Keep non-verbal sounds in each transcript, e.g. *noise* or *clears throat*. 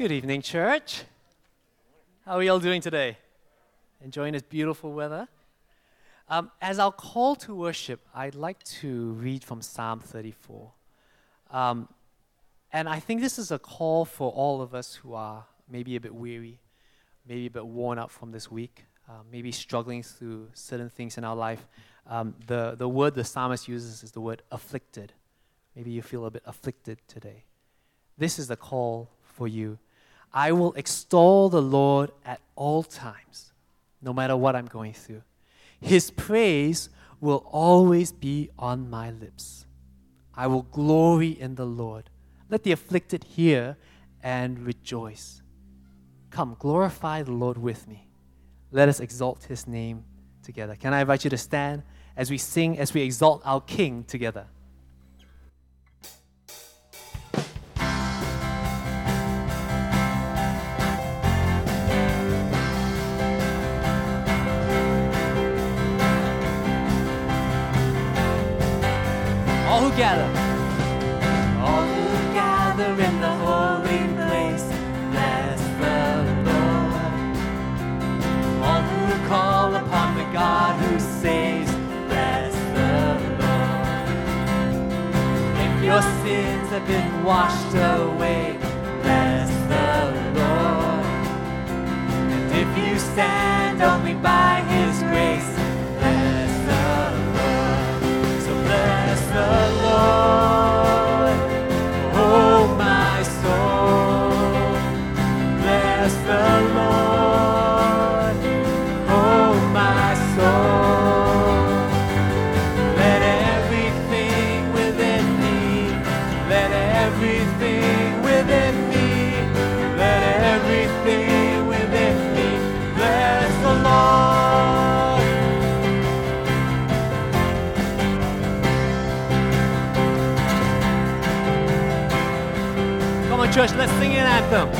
Good evening, church. How are you all doing today? Enjoying this beautiful weather? Um, as our call to worship, I'd like to read from Psalm 34. Um, and I think this is a call for all of us who are maybe a bit weary, maybe a bit worn out from this week, uh, maybe struggling through certain things in our life. Um, the, the word the psalmist uses is the word afflicted. Maybe you feel a bit afflicted today. This is the call for you I will extol the Lord at all times, no matter what I'm going through. His praise will always be on my lips. I will glory in the Lord. Let the afflicted hear and rejoice. Come, glorify the Lord with me. Let us exalt his name together. Can I invite you to stand as we sing, as we exalt our King together? Gather. All who gather in the holy place, bless the Lord. All who call upon the God who saves, bless the Lord. If your sins have been washed away, bless the Lord. And if you stand only by His grace, bless church, let's sing an anthem.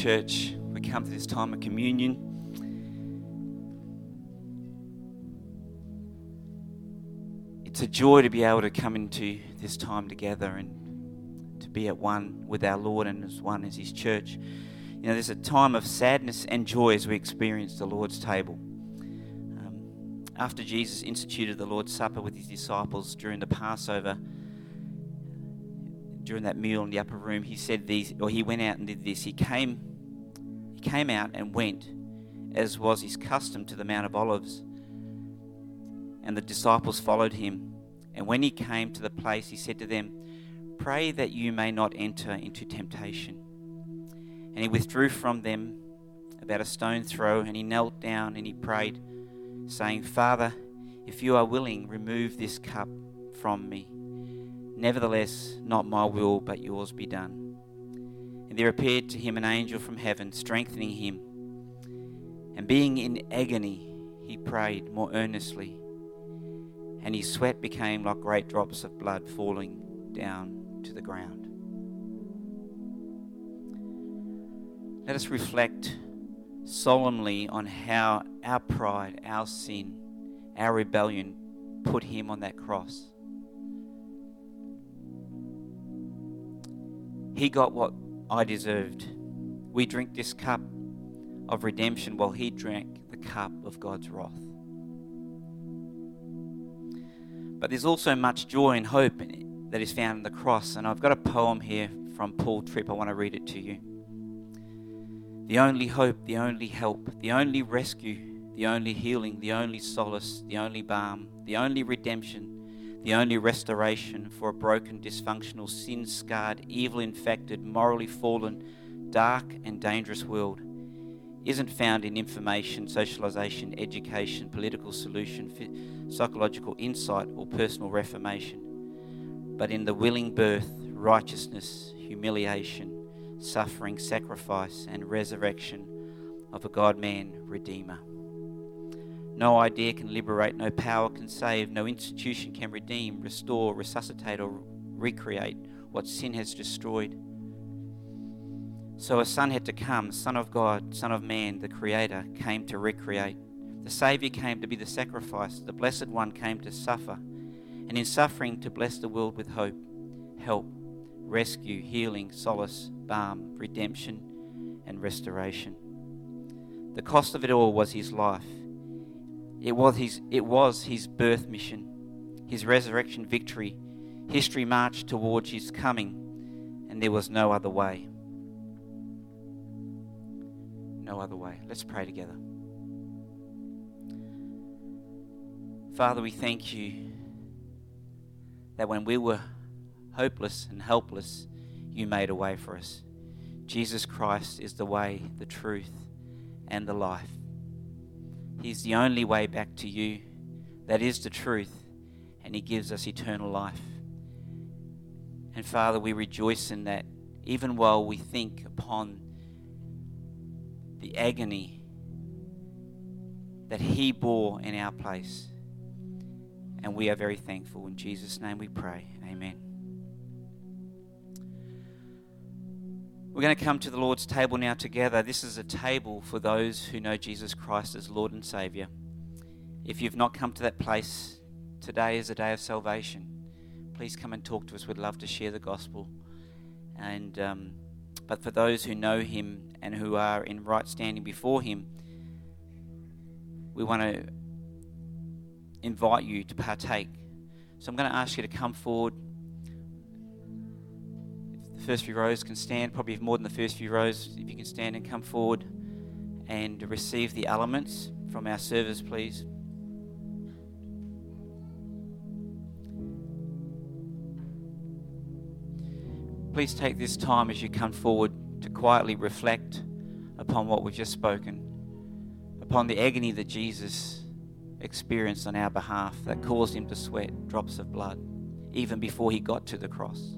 Church. We come to this time of communion. It's a joy to be able to come into this time together and to be at one with our Lord and as one as His church. You know, there's a time of sadness and joy as we experience the Lord's table. Um, after Jesus instituted the Lord's Supper with His disciples during the Passover, during that meal in the upper room, he said these, or he went out and did this. He came, he came out and went, as was his custom, to the Mount of Olives. And the disciples followed him. And when he came to the place, he said to them, Pray that you may not enter into temptation. And he withdrew from them about a stone throw, and he knelt down and he prayed, saying, Father, if you are willing, remove this cup from me. Nevertheless, not my will, but yours be done. And there appeared to him an angel from heaven, strengthening him. And being in agony, he prayed more earnestly. And his sweat became like great drops of blood falling down to the ground. Let us reflect solemnly on how our pride, our sin, our rebellion put him on that cross. He got what I deserved. We drink this cup of redemption while he drank the cup of God's wrath. But there's also much joy and hope that is found in the cross. And I've got a poem here from Paul Tripp. I want to read it to you. The only hope, the only help, the only rescue, the only healing, the only solace, the only balm, the only redemption, the only restoration for a broken, dysfunctional, sin scarred, evil infected, morally fallen, dark, and dangerous world isn't found in information, socialization, education, political solution, psychological insight, or personal reformation, but in the willing birth, righteousness, humiliation, suffering, sacrifice, and resurrection of a God man Redeemer. No idea can liberate, no power can save, no institution can redeem, restore, resuscitate, or recreate what sin has destroyed. So a son had to come, Son of God, Son of Man, the Creator, came to recreate. The Saviour came to be the sacrifice. The Blessed One came to suffer, and in suffering to bless the world with hope, help, rescue, healing, solace, balm, redemption, and restoration. The cost of it all was his life. It was his, it was his birth mission, his resurrection victory. History marched towards his coming, and there was no other way. No other way. Let's pray together. Father, we thank you that when we were hopeless and helpless, you made a way for us. Jesus Christ is the way, the truth, and the life. He's the only way back to you. That is the truth, and He gives us eternal life. And Father, we rejoice in that even while we think upon the agony that He bore in our place. And we are very thankful. In Jesus' name we pray. Amen. We're going to come to the Lord's table now together. This is a table for those who know Jesus Christ as Lord and Savior. If you've not come to that place, today is a day of salvation. Please come and talk to us. We'd love to share the gospel. And um, but for those who know Him and who are in right standing before Him, we want to invite you to partake. So I'm going to ask you to come forward. First few rows can stand, probably more than the first few rows, if you can stand and come forward and receive the elements from our servers, please. Please take this time as you come forward to quietly reflect upon what we've just spoken, upon the agony that Jesus experienced on our behalf that caused him to sweat drops of blood even before he got to the cross.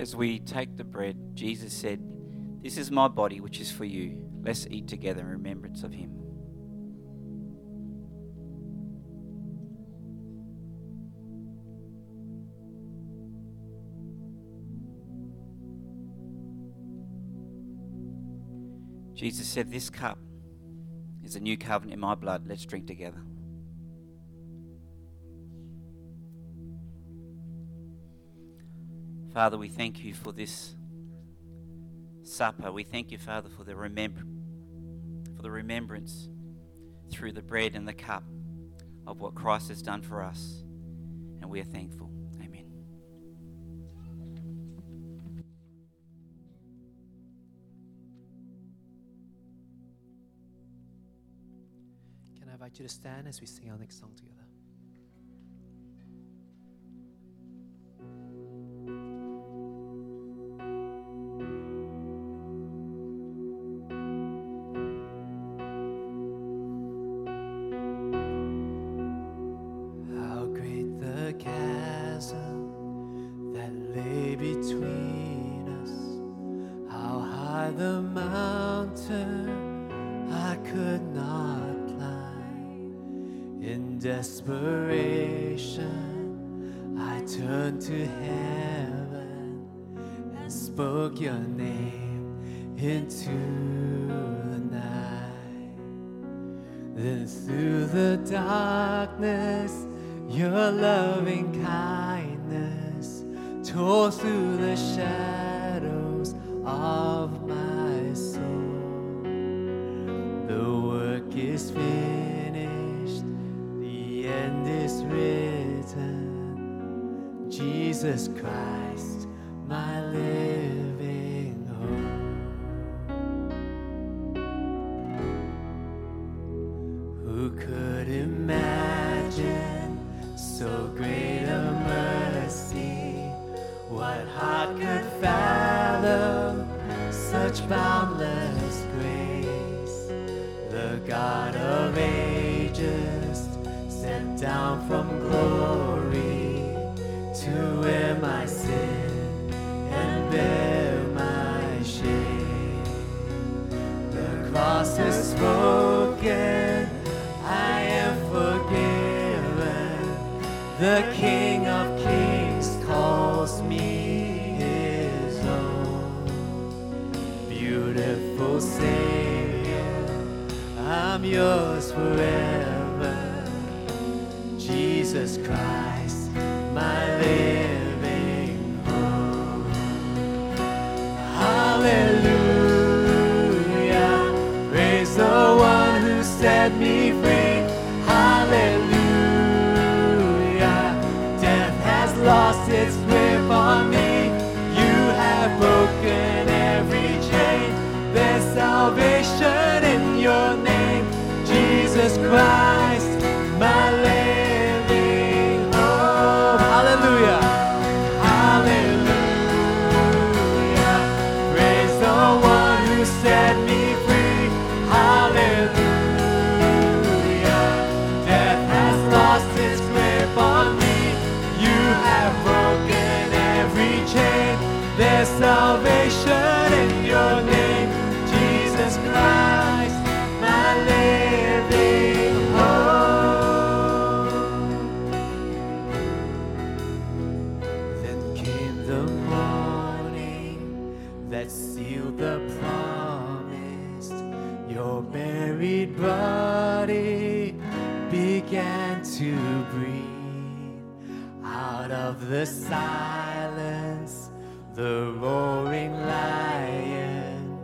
As we take the bread, Jesus said, This is my body, which is for you. Let's eat together in remembrance of him. Jesus said, This cup is a new covenant in my blood. Let's drink together. Father, we thank you for this supper. We thank you, Father, for the for the remembrance through the bread and the cup of what Christ has done for us. And we are thankful. Amen. Can I invite you to stand as we sing our next song together? What heart could fathom such boundless grace? The God of ages sent down from glory to wear my sin and bear my shame. The cross is spoken, I am forgiven. The King yours forever. Jesus Christ, my living hope. Hallelujah. Praise the one who set me the silence, the roaring lion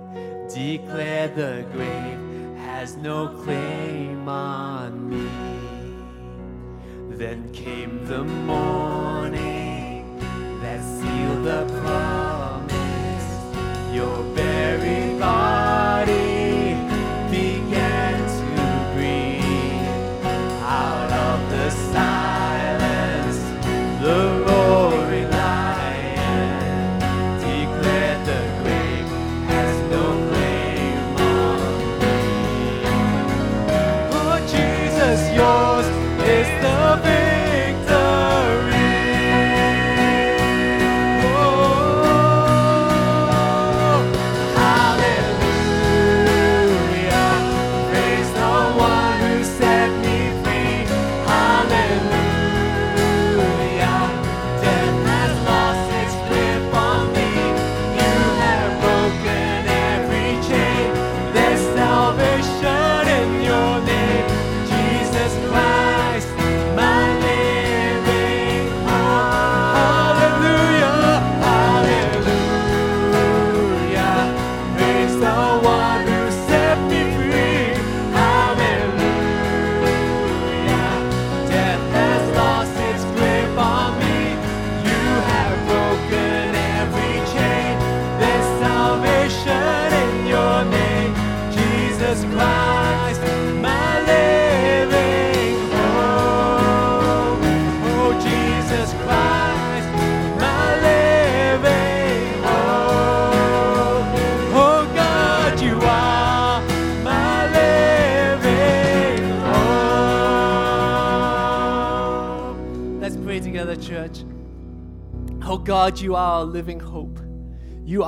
declared the grave has no claim on me. Then came the morning that sealed the promise. Your buried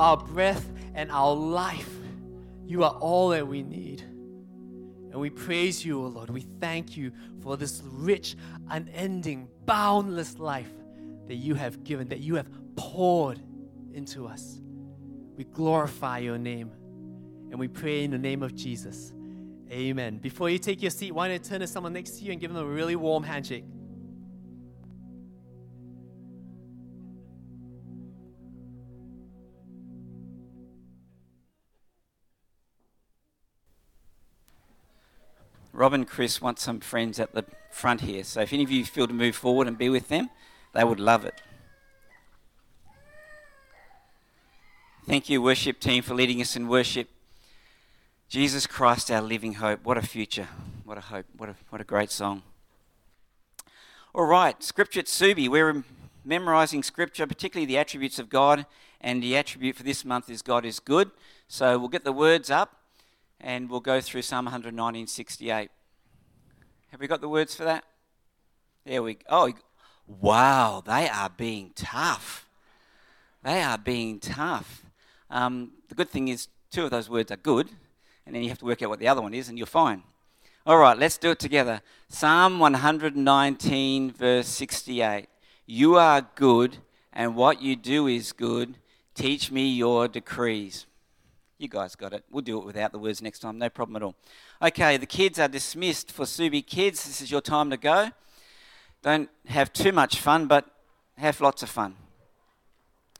our breath and our life. You are all that we need. And we praise you, O oh Lord. We thank you for this rich, unending, boundless life that you have given, that you have poured into us. We glorify your name. And we pray in the name of Jesus. Amen. Before you take your seat, why don't you turn to someone next to you and give them a really warm handshake? Rob and Chris want some friends at the front here. So if any of you feel to move forward and be with them, they would love it. Thank you, worship team, for leading us in worship. Jesus Christ, our living hope. What a future. What a hope. What a, what a great song. All right, Scripture at Subi. We're memorizing Scripture, particularly the attributes of God. And the attribute for this month is God is good. So we'll get the words up and we'll go through Psalm 119.68. Have we got the words for that? There we go. Oh, wow, they are being tough. They are being tough. Um, the good thing is, two of those words are good, and then you have to work out what the other one is, and you're fine. All right, let's do it together. Psalm 119, verse 68. You are good, and what you do is good. Teach me your decrees. You guys got it. We'll do it without the words next time, no problem at all. Okay, the kids are dismissed for Subi Kids. This is your time to go. Don't have too much fun, but have lots of fun.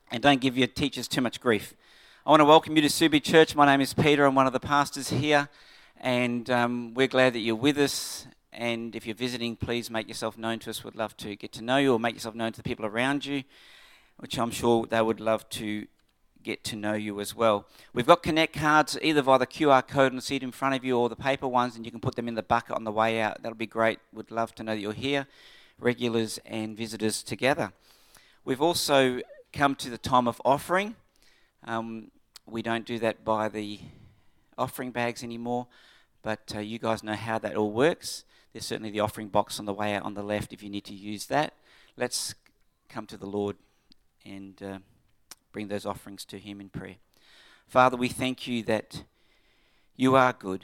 And don't give your teachers too much grief. I want to welcome you to Subi Church. My name is Peter. I'm one of the pastors here, and um, we're glad that you're with us. And if you're visiting, please make yourself known to us. We'd love to get to know you or make yourself known to the people around you, which I'm sure they would love to get to know you as well. We've got Connect cards either via the QR code and the seat in front of you or the paper ones, and you can put them in the bucket on the way out. That'll be great. We'd love to know that you're here, regulars and visitors together. We've also come to the time of offering. Um, we don't do that by the offering bags anymore, but uh, you guys know how that all works. There's certainly the offering box on the way out on the left if you need to use that. Let's come to the Lord and. Uh, bring those offerings to Him in prayer. Father, we thank you that you are good,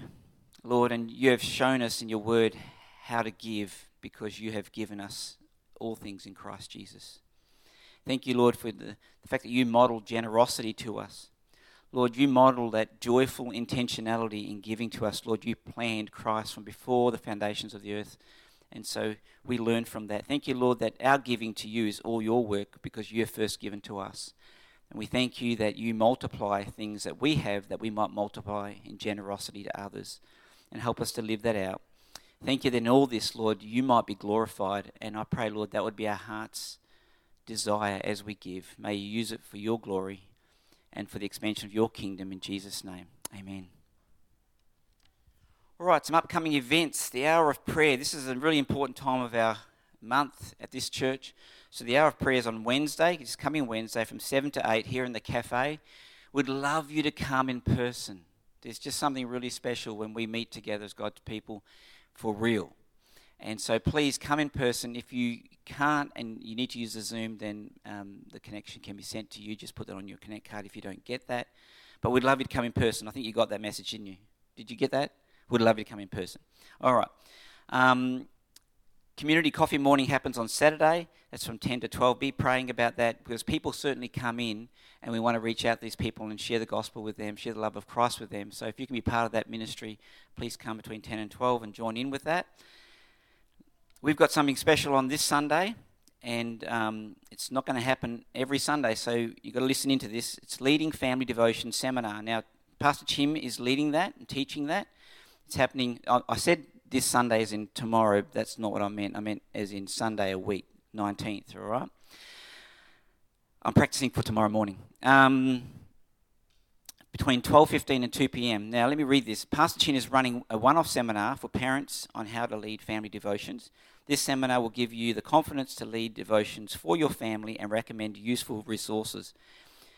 Lord, and you have shown us in your word how to give because you have given us all things in Christ Jesus. Thank you, Lord, for the, the fact that you modeled generosity to us. Lord, you model that joyful intentionality in giving to us. Lord, you planned Christ from before the foundations of the earth. And so we learn from that. Thank you, Lord, that our giving to you is all your work because you have first given to us. And we thank you that you multiply things that we have that we might multiply in generosity to others and help us to live that out. Thank you that in all this, Lord, you might be glorified. And I pray, Lord, that would be our heart's desire as we give. May you use it for your glory and for the expansion of your kingdom in Jesus' name. Amen. All right, some upcoming events. The hour of prayer. This is a really important time of our month at this church. So the hour of prayer is on Wednesday. It's coming Wednesday from 7 to 8 here in the cafe. We'd love you to come in person. There's just something really special when we meet together as God's people for real. And so please come in person. If you can't and you need to use the Zoom, then um, the connection can be sent to you. Just put that on your Connect card if you don't get that. But we'd love you to come in person. I think you got that message, didn't you? Did you get that? We'd love you to come in person. All right. Um, Community coffee morning happens on Saturday. That's from 10 to 12. Be praying about that because people certainly come in and we want to reach out to these people and share the gospel with them, share the love of Christ with them. So if you can be part of that ministry, please come between 10 and 12 and join in with that. We've got something special on this Sunday, and um, it's not going to happen every Sunday, so you've got to listen into this. It's Leading Family Devotion Seminar. Now, Pastor Chin is leading that and teaching that. It's happening, I, I said this Sunday is in tomorrow. That's not what I meant. I meant as in Sunday a week, 19th, all right? I'm practicing for tomorrow morning. Um, between 12.15 and 2 p.m. Now, let me read this. Pastor Chin is running a one-off seminar for parents on how to lead family devotions. This seminar will give you the confidence to lead devotions for your family and recommend useful resources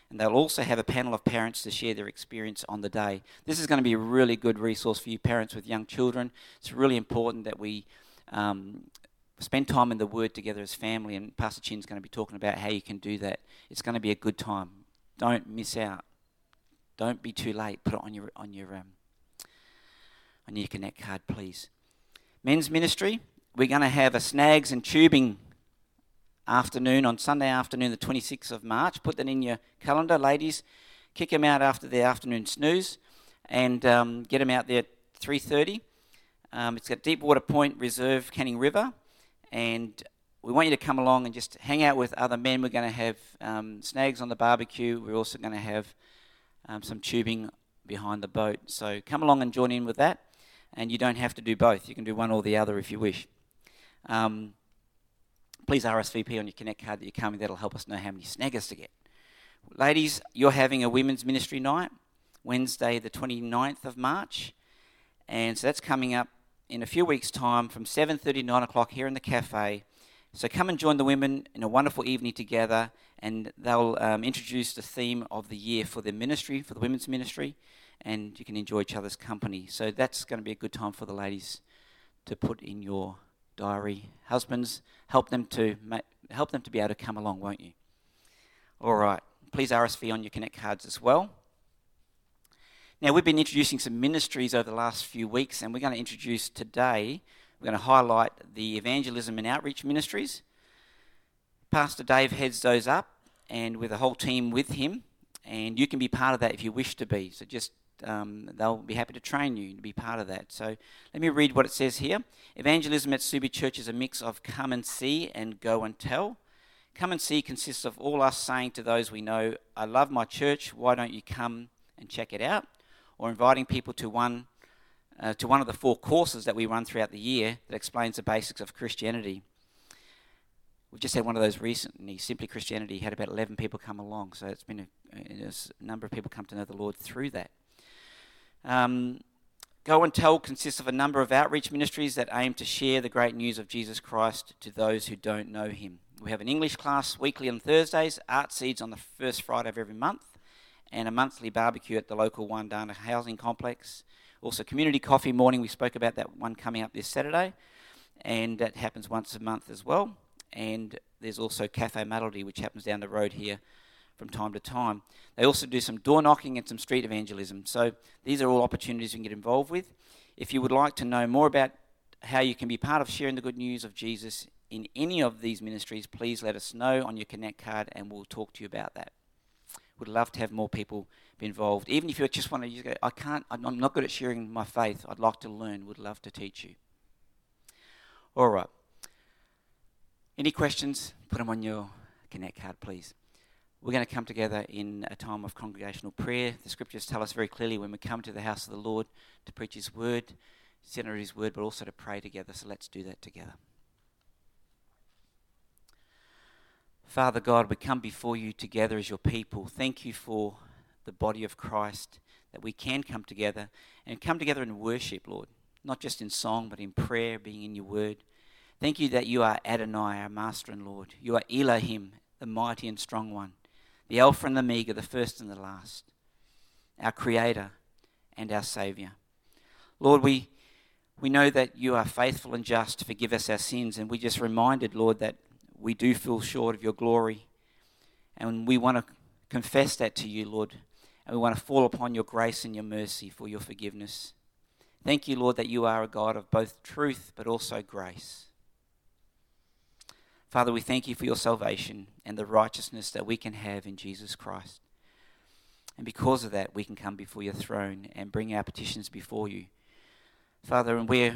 and they'll also have a panel of parents to share their experience on the day. This is going to be a really good resource for you parents with young children. It's really important that we um, spend time in the Word together as family. And Pastor Chin's going to be talking about how you can do that. It's going to be a good time. Don't miss out. Don't be too late. Put it on your on your um, on your connect card, please. Men's ministry. We're going to have a snags and tubing afternoon on Sunday afternoon, the 26th of March. Put that in your calendar, ladies. Kick them out after the afternoon snooze, and um, get them out there at 3:30. Um, it's got Deepwater Point Reserve, Canning River, and we want you to come along and just hang out with other men. We're going to have um, snags on the barbecue. We're also going to have um, some tubing behind the boat. So come along and join in with that. And you don't have to do both. You can do one or the other if you wish. Um, please RSVP on your Connect card that you're coming. That'll help us know how many snaggers to get. Ladies, you're having a women's ministry night Wednesday, the 29th of March. And so that's coming up in a few weeks' time from 7.30 to 9 o'clock here in the cafe. So come and join the women in a wonderful evening together, and they'll um, introduce the theme of the year for the ministry, for the women's ministry, and you can enjoy each other's company. So that's going to be a good time for the ladies to put in your diary. Husbands, help them to ma- help them to be able to come along, won't you? All right. Please RSV on your Connect cards as well. Now, we've been introducing some ministries over the last few weeks, and we're going to introduce today, we're going to highlight the evangelism and outreach ministries. Pastor Dave heads those up, and with a whole team with him, and you can be part of that if you wish to be. So just um, they'll be happy to train you to be part of that. So let me read what it says here. Evangelism at Subi Church is a mix of come and see and go and tell. Come and see consists of all us saying to those we know, I love my church, why don't you come and check it out? or inviting people to one uh, to one of the four courses that we run throughout the year that explains the basics of Christianity. We just had one of those recently. Simply Christianity had about 11 people come along, so it's been a, a number of people come to know the Lord through that. Um, Go and Tell consists of a number of outreach ministries that aim to share the great news of Jesus Christ to those who don't know him. We have an English class weekly on Thursdays, Art Seeds on the first Friday of every month, and a monthly barbecue at the local Wandana housing complex. Also, community coffee morning. We spoke about that one coming up this Saturday, and that happens once a month as well. And there's also Cafe Melody, which happens down the road here from time to time. They also do some door knocking and some street evangelism. So these are all opportunities you can get involved with. If you would like to know more about how you can be part of sharing the good news of Jesus in any of these ministries, please let us know on your Connect card and we'll talk to you about that would love to have more people be involved. Even if you just want to use it, I can't, I'm not good at sharing my faith. I'd like to learn, would love to teach you. All right. Any questions? Put them on your Connect card, please. We're going to come together in a time of congregational prayer. The scriptures tell us very clearly when we come to the house of the Lord to preach His word, under His word, but also to pray together. So let's do that together. Father God, we come before you together as your people. Thank you for the body of Christ, that we can come together and come together in worship, Lord, not just in song, but in prayer, being in your word. Thank you that you are Adonai, our Master and Lord. You are Elohim, the mighty and strong one, the Alpha and the Omega, the first and the last, our Creator and our Savior. Lord, we, we know that you are faithful and just to forgive us our sins, and we just reminded, Lord, that we do fall short of your glory. And we want to confess that to you, Lord. And we want to fall upon your grace and your mercy for your forgiveness. Thank you, Lord, that you are a God of both truth but also grace. Father, we thank you for your salvation and the righteousness that we can have in Jesus Christ. And because of that, we can come before your throne and bring our petitions before you. Father, and we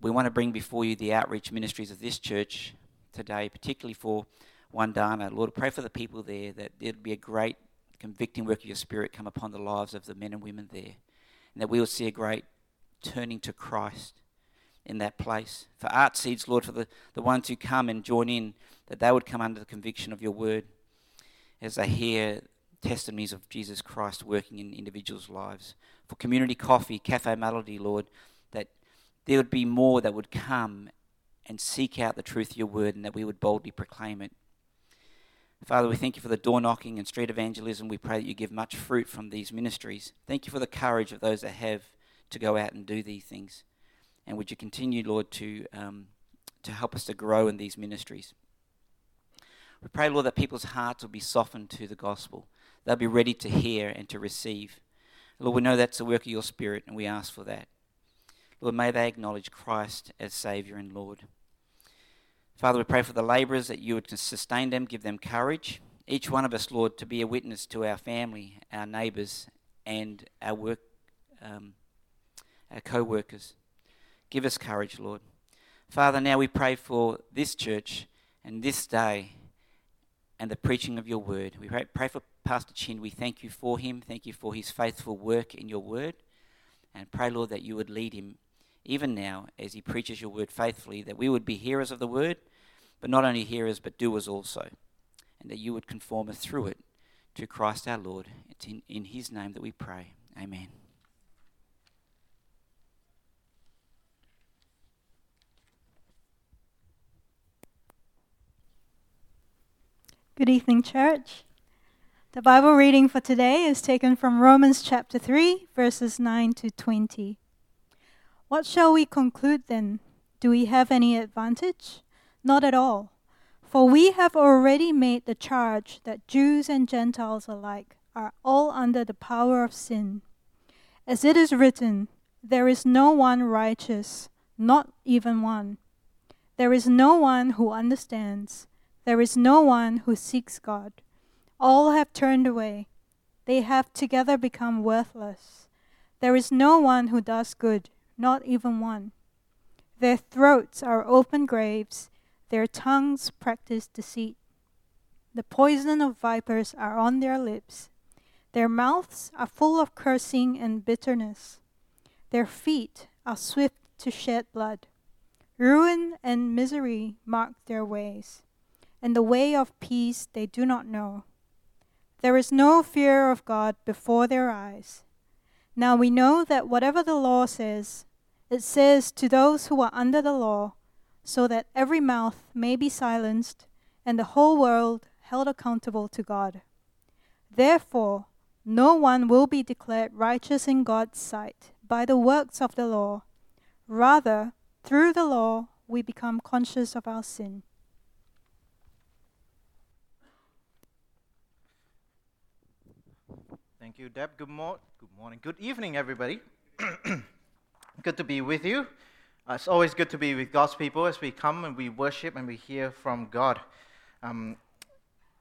we want to bring before you the outreach ministries of this church today, particularly for Wandana. Lord, pray for the people there that there'd be a great convicting work of your Spirit come upon the lives of the men and women there, and that we will see a great turning to Christ in that place. For Art Seeds, Lord, for the, the ones who come and join in, that they would come under the conviction of your word as they hear testimonies of Jesus Christ working in individuals' lives. For Community Coffee, Cafe Melody, Lord, that there would be more that would come and seek out the truth of your word and that we would boldly proclaim it. Father, we thank you for the door knocking and street evangelism. We pray that you give much fruit from these ministries. Thank you for the courage of those that have to go out and do these things. And would you continue, Lord, to, um, to help us to grow in these ministries. We pray, Lord, that people's hearts will be softened to the gospel. They'll be ready to hear and to receive. Lord, we know that's the work of your Spirit, and we ask for that. Lord, may they acknowledge Christ as Saviour and Lord. Father, we pray for the labourers that you would sustain them, give them courage. Each one of us, Lord, to be a witness to our family, our neighbours, and our work, um, our co-workers. Give us courage, Lord. Father, now we pray for this church and this day and the preaching of your word. We pray, for Pastor Chin. We thank you for him. Thank you for his faithful work in your word. And pray, Lord, that you would lead him even now as he preaches your word faithfully, that we would be hearers of the word, but not only hearers, but doers also. And that you would conform us through it to Christ our Lord. It's in, in his name that we pray. Amen. Good evening, church. The Bible reading for today is taken from Romans chapter 3, verses 9 to 20. What shall we conclude then? Do we have any advantage? Not at all. For we have already made the charge that Jews and Gentiles alike are all under the power of sin. As it is written, there is no one righteous, not even one. There is no one who understands. There is no one who seeks God. All have turned away. They have together become worthless. There is no one who does good, not even one. Their throats are open graves, their tongues practice deceit. The poison of vipers are on their lips. Their mouths are full of cursing and bitterness. Their feet are swift to shed blood. Ruin and misery mark their ways and the way of peace they do not know. There is no fear of God before their eyes. Now we know that whatever the law says, it says to those who are under the law, so that every mouth may be silenced and the whole world held accountable to God. Therefore, no one will be declared righteous in God's sight by the works of the law. Rather, through the law, we become conscious of our sin. Thank you, Deb. Good, mo- good morning. Good evening, everybody. *clears throat* good to be with you. Uh, it's always good to be with God's people as we come and we worship and we hear from God. Um,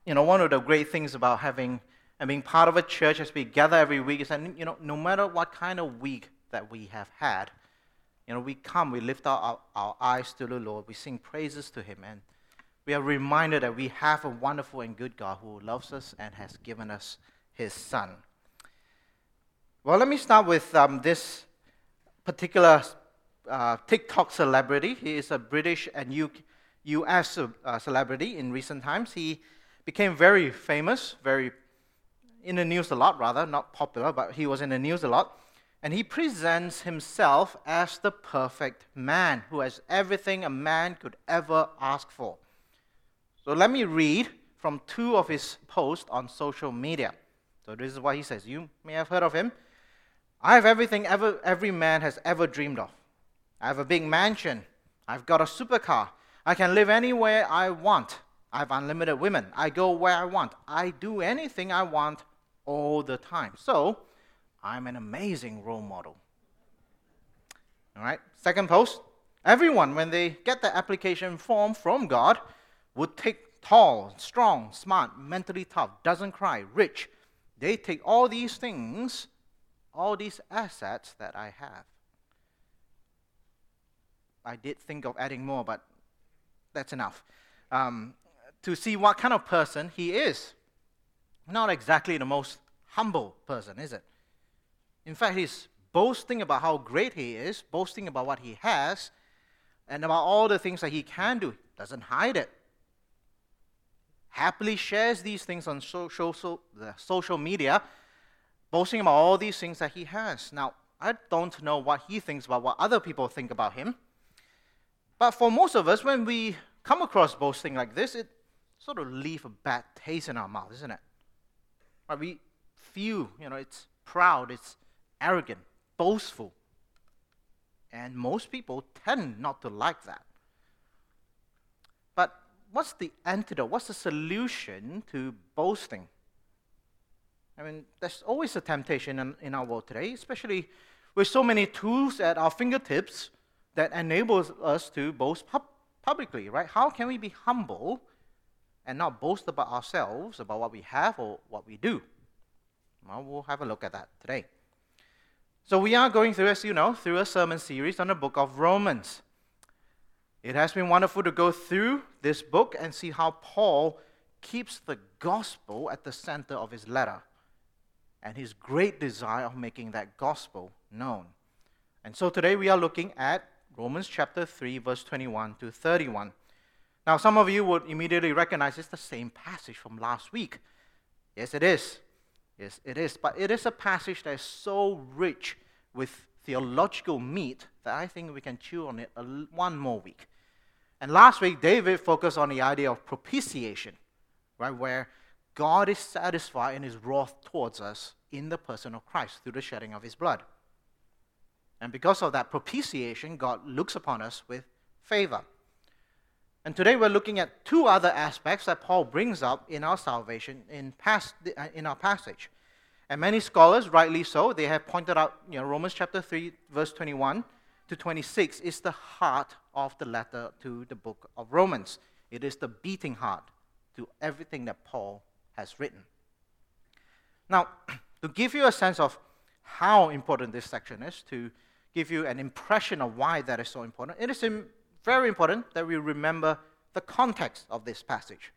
you know, one of the great things about having and being part of a church as we gather every week is that, you know, no matter what kind of week that we have had, you know, we come, we lift our, our eyes to the Lord, we sing praises to Him, and we are reminded that we have a wonderful and good God who loves us and has given us His Son. Well, let me start with um, this particular uh, TikTok celebrity. He is a British and U- US uh, celebrity in recent times. He became very famous, very in the news a lot, rather, not popular, but he was in the news a lot. And he presents himself as the perfect man who has everything a man could ever ask for. So let me read from two of his posts on social media. So this is what he says. You may have heard of him. I have everything ever, every man has ever dreamed of. I have a big mansion. I've got a supercar. I can live anywhere I want. I have unlimited women. I go where I want. I do anything I want all the time. So, I'm an amazing role model. All right, second post. Everyone, when they get the application form from God, would take tall, strong, smart, mentally tough, doesn't cry, rich. They take all these things all these assets that I have. I did think of adding more, but that's enough. Um, to see what kind of person he is. Not exactly the most humble person, is it? In fact, he's boasting about how great he is, boasting about what he has, and about all the things that he can do. Doesn't hide it. Happily shares these things on social, social, media boasting about all these things that he has. Now, I don't know what he thinks about what other people think about him. But for most of us, when we come across boasting like this, it sort of leaves a bad taste in our mouth, isn't it? Right? We feel, you know, it's proud, it's arrogant, boastful. And most people tend not to like that. But what's the antidote? What's the solution to boasting? I mean, there's always a temptation in, in our world today, especially with so many tools at our fingertips that enables us to boast pub- publicly, right? How can we be humble and not boast about ourselves, about what we have or what we do? Well, we'll have a look at that today. So, we are going through, as you know, through a sermon series on the book of Romans. It has been wonderful to go through this book and see how Paul keeps the gospel at the center of his letter and his great desire of making that gospel known. And so today we are looking at Romans chapter 3, verse 21 to 31. Now, some of you would immediately recognize it's the same passage from last week. Yes, it is. Yes, it is. But it is a passage that is so rich with theological meat that I think we can chew on it one more week. And last week, David focused on the idea of propitiation, right, where God is satisfied in his wrath towards us in the person of Christ through the shedding of his blood. And because of that propitiation, God looks upon us with favor. And today we're looking at two other aspects that Paul brings up in our salvation in, past, uh, in our passage. And many scholars, rightly so, they have pointed out, you know, Romans chapter 3, verse 21 to 26 is the heart of the letter to the book of Romans. It is the beating heart to everything that Paul has written. Now, *clears throat* to give you a sense of how important this section is, to give you an impression of why that is so important, it is very important that we remember the context of this passage.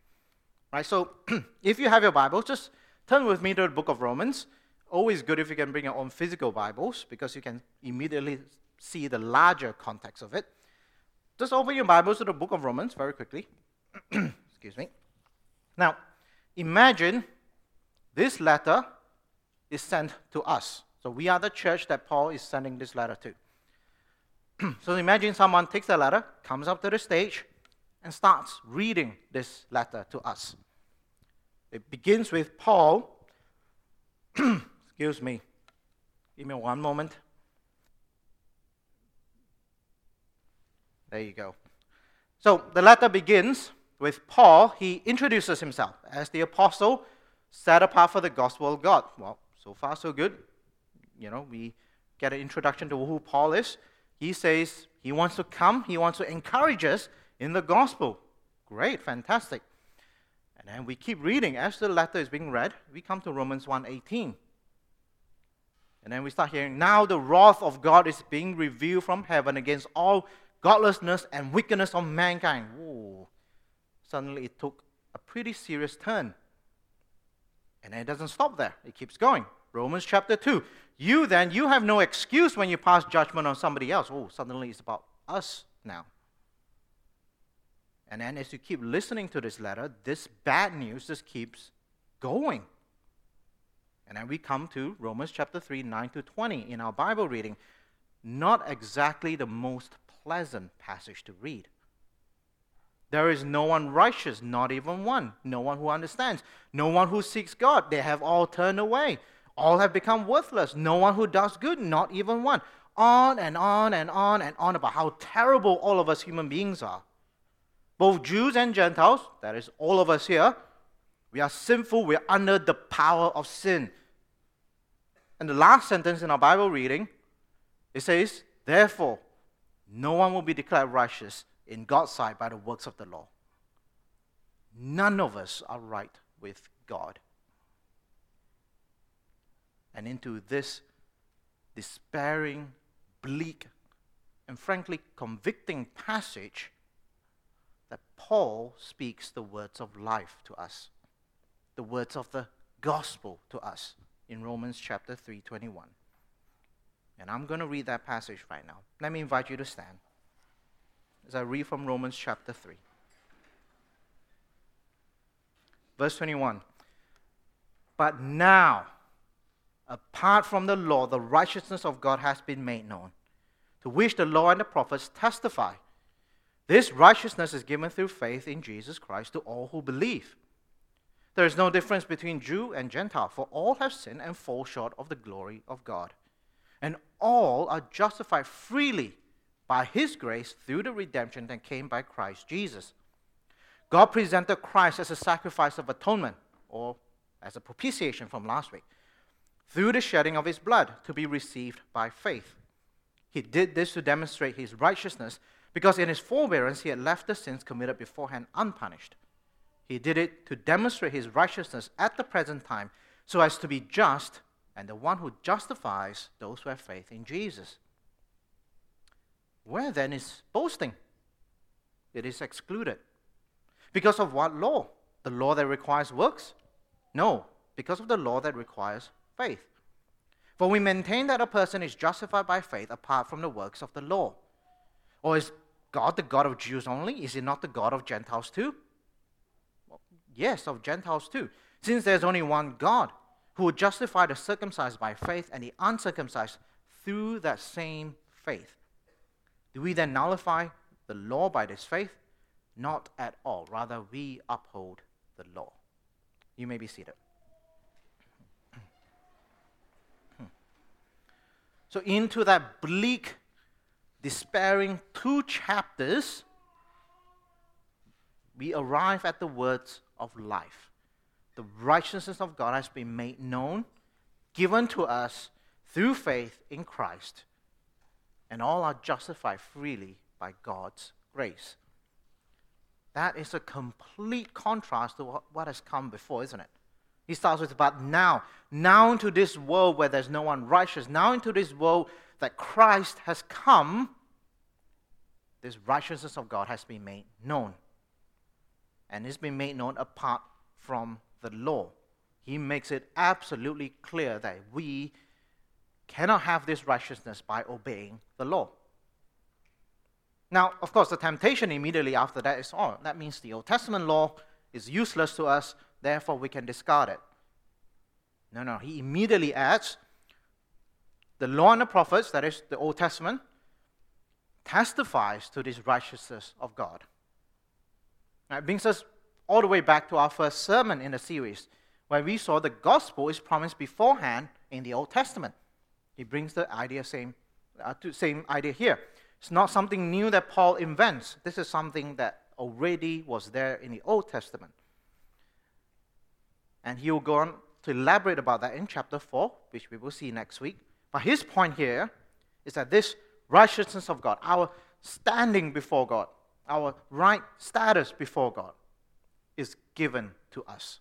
Right? So, *clears throat* if you have your Bible, just turn with me to the book of Romans. Always good if you can bring your own physical Bibles because you can immediately see the larger context of it. Just open your Bibles to the book of Romans very quickly. *clears throat* Excuse me. Now, imagine this letter is sent to us. So we are the church that Paul is sending this letter to. *clears throat* so imagine someone takes the letter, comes up to the stage, and starts reading this letter to us. It begins with Paul. *clears throat* Excuse me. Give me one moment. There you go. So the letter begins with Paul. He introduces himself as the apostle set apart for the gospel of God. Well, so far, so good. You know, we get an introduction to who Paul is. He says he wants to come, he wants to encourage us in the gospel. Great, fantastic. And then we keep reading. As the letter is being read, we come to Romans 1:18. And then we start hearing, now the wrath of God is being revealed from heaven against all godlessness and wickedness of mankind. Whoa. Suddenly it took a pretty serious turn. And it doesn't stop there, it keeps going. Romans chapter 2. You then, you have no excuse when you pass judgment on somebody else. Oh, suddenly it's about us now. And then as you keep listening to this letter, this bad news just keeps going. And then we come to Romans chapter 3, 9 to 20 in our Bible reading. Not exactly the most pleasant passage to read. There is no one righteous, not even one. No one who understands. No one who seeks God. They have all turned away. All have become worthless. No one who does good, not even one. On and on and on and on about how terrible all of us human beings are. Both Jews and Gentiles, that is all of us here, we are sinful. We are under the power of sin. And the last sentence in our Bible reading, it says, Therefore, no one will be declared righteous in God's sight by the works of the law. None of us are right with God. And into this despairing, bleak, and frankly convicting passage, that Paul speaks the words of life to us, the words of the gospel to us in Romans chapter 3:21. And I'm going to read that passage right now. Let me invite you to stand as I read from Romans chapter 3. Verse 21. But now, apart from the law, the righteousness of God has been made known, to which the law and the prophets testify. This righteousness is given through faith in Jesus Christ to all who believe. There is no difference between Jew and Gentile, for all have sinned and fall short of the glory of God and all are justified freely by His grace through the redemption that came by Christ Jesus. God presented Christ as a sacrifice of atonement, or as a propitiation from last week, through the shedding of his blood to be received by faith. He did this to demonstrate his righteousness because in his forbearance he had left the sins committed beforehand unpunished. He did it to demonstrate his righteousness at the present time so as to be just and the one who justifies those who have faith in Jesus. Where then is boasting? It is excluded. Because of what law? The law that requires works? No, because of the law that requires faith. For we maintain that a person is justified by faith apart from the works of the law. Or is God the God of Jews only? Is he not the God of Gentiles too? Well, yes, of Gentiles too. Since there's only one God who will justify the circumcised by faith and the uncircumcised through that same faith. Do we then nullify the law by this faith? Not at all. Rather, we uphold the law. You may be seated. *clears throat* So, into that bleak, despairing two chapters, we arrive at the words of life. The righteousness of God has been made known, given to us through faith in Christ, and all are justified freely by God's grace. That is a complete contrast to what, what has come before, isn't it? He starts with about now. Now into this world where there's no one righteous. Now into this world that Christ has come. This righteousness of God has been made known. And it's been made known apart from the law. He makes it absolutely clear that we cannot have this righteousness by obeying the law. Now, of course, the temptation immediately after that is oh, that means the Old Testament law is useless to us, therefore we can discard it. No, no, he immediately adds the law and the prophets, that is the Old Testament, testifies to this righteousness of God. Now, it brings us all the way back to our first sermon in the series, where we saw the gospel is promised beforehand in the Old Testament. He brings the idea same, uh, same idea here. It's not something new that Paul invents. This is something that already was there in the Old Testament. And he will go on to elaborate about that in chapter 4, which we will see next week. But his point here is that this righteousness of God, our standing before God, our right status before God, is given to us.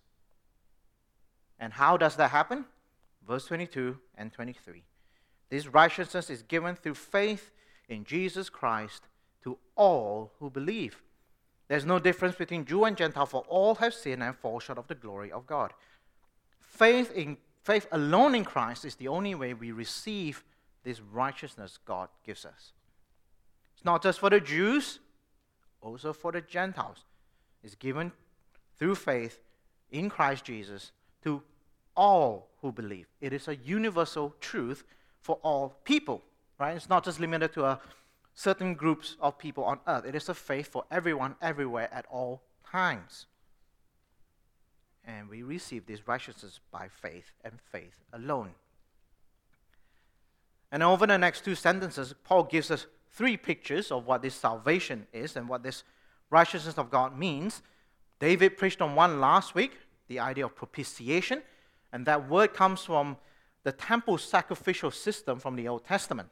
And how does that happen? Verse 22 and 23. This righteousness is given through faith in Jesus Christ to all who believe. There's no difference between Jew and Gentile, for all have sinned and fall short of the glory of God. Faith in faith alone in Christ is the only way we receive this righteousness God gives us. It's not just for the Jews, also for the Gentiles. It's given through faith in Christ Jesus to all who believe. It is a universal truth for all people, right? It's not just limited to a certain groups of people on earth. It is a faith for everyone, everywhere, at all times. And we receive this righteousness by faith and faith alone. And over the next two sentences, Paul gives us three pictures of what this salvation is and what this righteousness of God means. David preached on one last week, the idea of propitiation, and that word comes from the temple sacrificial system from the Old Testament.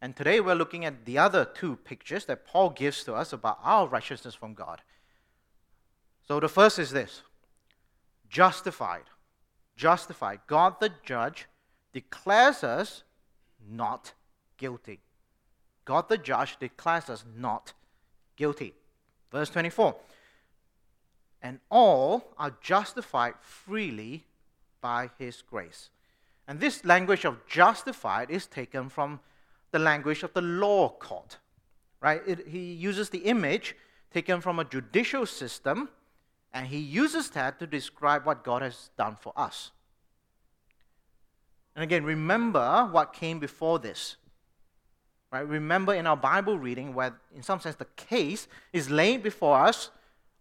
And today we're looking at the other two pictures that Paul gives to us about our righteousness from God. So the first is this justified. Justified. God the judge declares us not guilty. God the judge declares us not guilty. Verse 24 and all are justified freely by his grace. And this language of justified is taken from the language of the law court, right? It, he uses the image taken from a judicial system, and he uses that to describe what God has done for us. And again, remember what came before this. Right? Remember in our Bible reading where, in some sense, the case is laid before us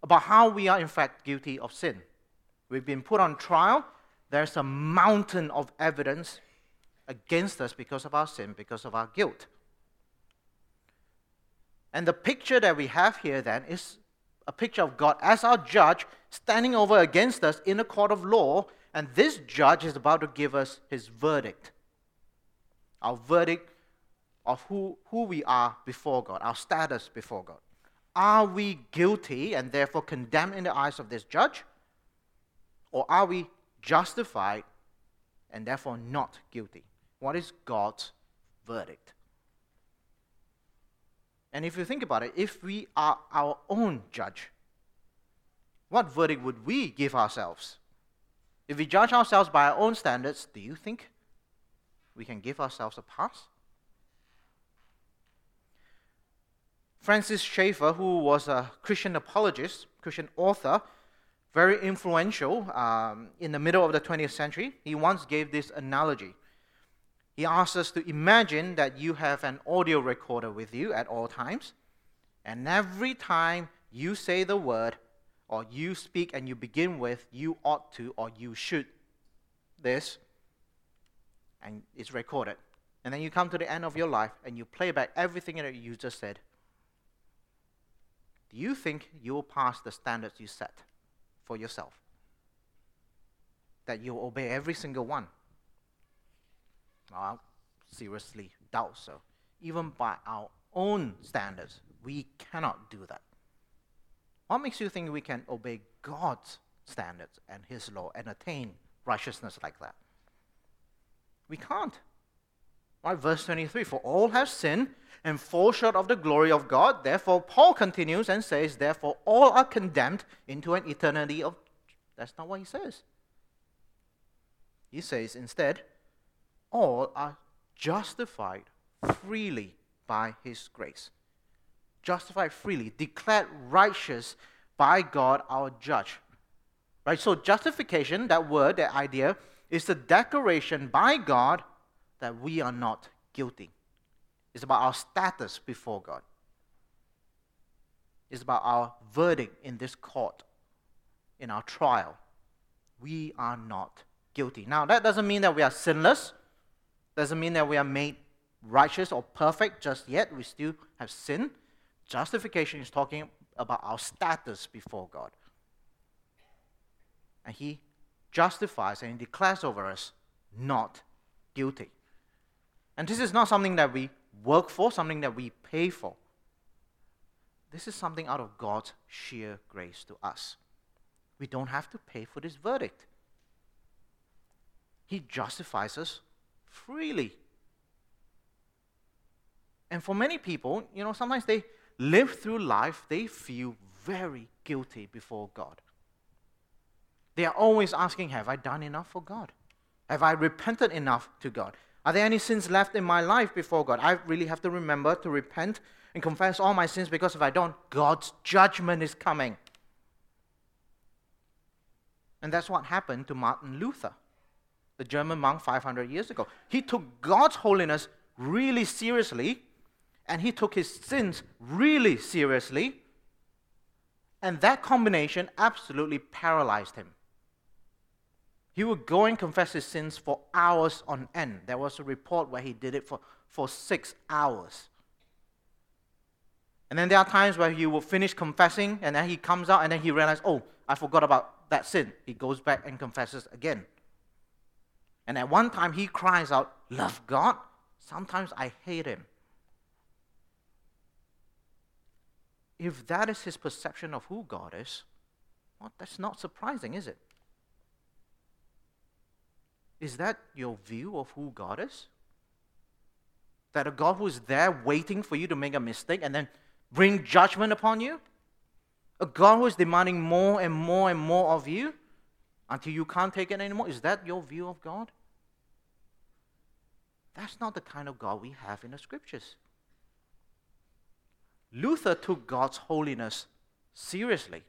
about how we are in fact guilty of sin. We've been put on trial. There's a mountain of evidence against us because of our sin, because of our guilt. And the picture that we have here then is a picture of God as our judge standing over against us in a court of law, and this judge is about to give us his verdict. Our verdict of who, who we are before God, our status before God. Are we guilty and therefore condemned in the eyes of this judge? Or are we justified and therefore not guilty? What is God's verdict? And if you think about it, if we are our own judge, what verdict would we give ourselves? If we judge ourselves by our own standards, do you think we can give ourselves a pass? Francis Schaeffer, who was a Christian apologist, Christian author, very influential um, in the middle of the 20th century, he once gave this analogy. He asks us to imagine that you have an audio recorder with you at all times, and every time you say the word or you speak and you begin with you ought to or you should this, and it's recorded. And then you come to the end of your life and you play back everything that you just said. Do you think you'll pass the standards you set for yourself? That you'll obey every single one? I seriously doubt so. Even by our own standards, we cannot do that. What makes you think we can obey God's standards and His law and attain righteousness like that? We can't. Right, verse 23 For all have sinned and fall short of the glory of God. Therefore, Paul continues and says, Therefore, all are condemned into an eternity of. That's not what he says. He says instead, all are justified freely by his grace. Justified freely, declared righteous by God our judge. Right? So justification, that word, that idea, is the declaration by God that we are not guilty. It's about our status before God. It's about our verdict in this court, in our trial. We are not guilty. Now, that doesn't mean that we are sinless doesn't mean that we are made righteous or perfect just yet. We still have sin. Justification is talking about our status before God. And He justifies and declares over us not guilty. And this is not something that we work for, something that we pay for. This is something out of God's sheer grace to us. We don't have to pay for this verdict. He justifies us freely. And for many people, you know, sometimes they live through life, they feel very guilty before God. They are always asking, Have I done enough for God? Have I repented enough to God? Are there any sins left in my life before God? I really have to remember to repent and confess all my sins because if I don't, God's judgment is coming. And that's what happened to Martin Luther the German monk 500 years ago. He took God's holiness really seriously, and he took his sins really seriously. And that combination absolutely paralyzed him. He would go and confess his sins for hours on end. There was a report where he did it for, for six hours. And then there are times where he will finish confessing, and then he comes out, and then he realizes, oh, I forgot about that sin. He goes back and confesses again. And at one time, he cries out, Love God? Sometimes I hate him. If that is his perception of who God is, well, that's not surprising, is it? Is that your view of who God is? That a God who is there waiting for you to make a mistake and then bring judgment upon you? A God who is demanding more and more and more of you until you can't take it anymore? Is that your view of God? That's not the kind of God we have in the scriptures. Luther took God's holiness seriously.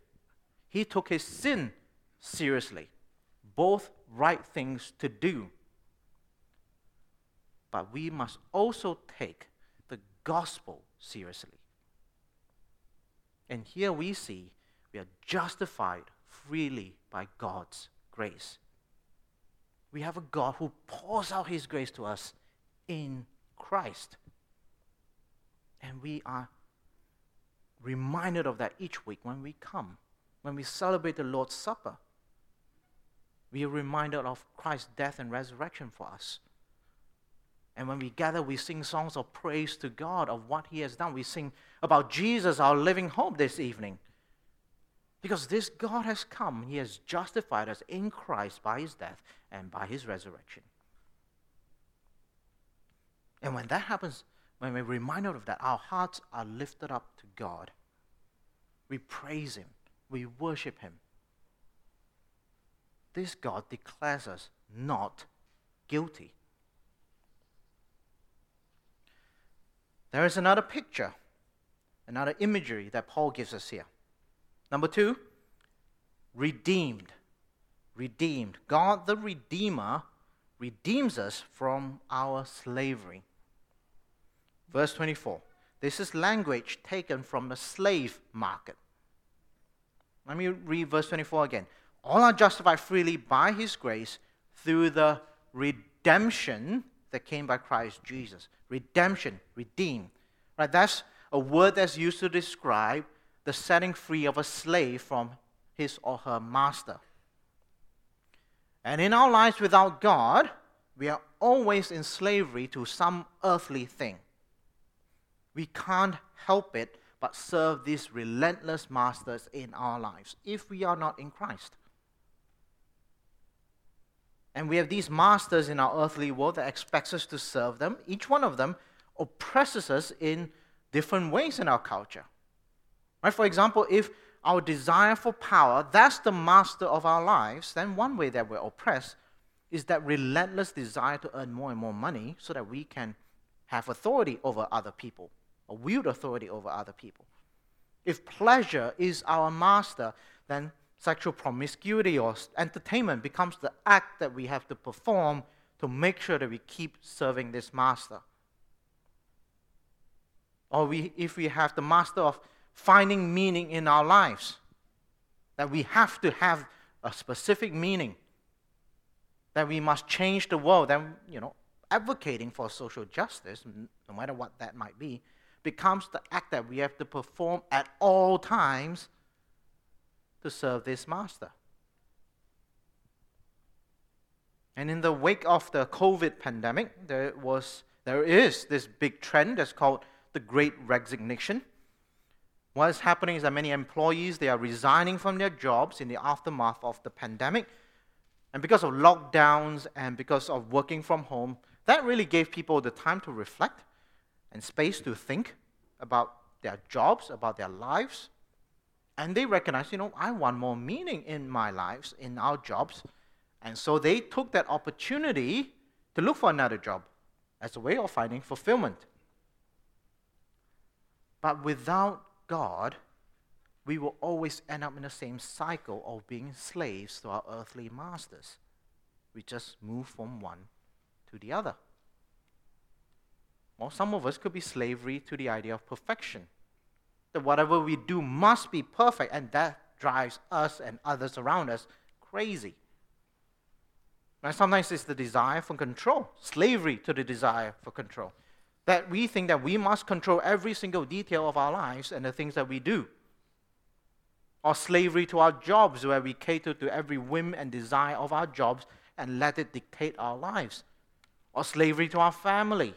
He took his sin seriously. Both right things to do. But we must also take the gospel seriously. And here we see we are justified freely by God's grace. We have a God who pours out his grace to us in Christ. And we are reminded of that each week when we come, when we celebrate the Lord's Supper. We are reminded of Christ's death and resurrection for us. And when we gather, we sing songs of praise to God of what He has done. We sing about Jesus, our living hope, this evening. Because this God has come, He has justified us in Christ by His death and by His resurrection. And when that happens, when we're reminded of that, our hearts are lifted up to God. We praise Him, we worship Him. This God declares us not guilty. There is another picture, another imagery that Paul gives us here. Number two, redeemed. Redeemed. God the Redeemer redeems us from our slavery. Verse 24. This is language taken from the slave market. Let me read verse 24 again. All are justified freely by his grace through the redemption that came by Christ Jesus. Redemption, redeem. Right? That's a word that's used to describe the setting free of a slave from his or her master. And in our lives without God, we are always in slavery to some earthly thing. We can't help it but serve these relentless masters in our lives if we are not in Christ. And we have these masters in our earthly world that expects us to serve them. Each one of them oppresses us in different ways in our culture. Right? For example, if our desire for power, that's the master of our lives, then one way that we're oppressed is that relentless desire to earn more and more money so that we can have authority over other people or wield authority over other people. If pleasure is our master, then sexual promiscuity or entertainment becomes the act that we have to perform to make sure that we keep serving this master. Or we, if we have the master of finding meaning in our lives, that we have to have a specific meaning, that we must change the world, then, you know, advocating for social justice, no matter what that might be, becomes the act that we have to perform at all times to serve this master. And in the wake of the COVID pandemic, there was there is this big trend that's called the great resignation. What is happening is that many employees they are resigning from their jobs in the aftermath of the pandemic. And because of lockdowns and because of working from home, that really gave people the time to reflect and space to think about their jobs, about their lives. And they recognized, you know, I want more meaning in my lives, in our jobs. And so they took that opportunity to look for another job as a way of finding fulfillment. But without God, we will always end up in the same cycle of being slaves to our earthly masters. We just move from one to the other. Well, some of us could be slavery to the idea of perfection. That whatever we do must be perfect, and that drives us and others around us crazy. And sometimes it's the desire for control, slavery to the desire for control. That we think that we must control every single detail of our lives and the things that we do. Or slavery to our jobs, where we cater to every whim and desire of our jobs and let it dictate our lives. Or slavery to our family,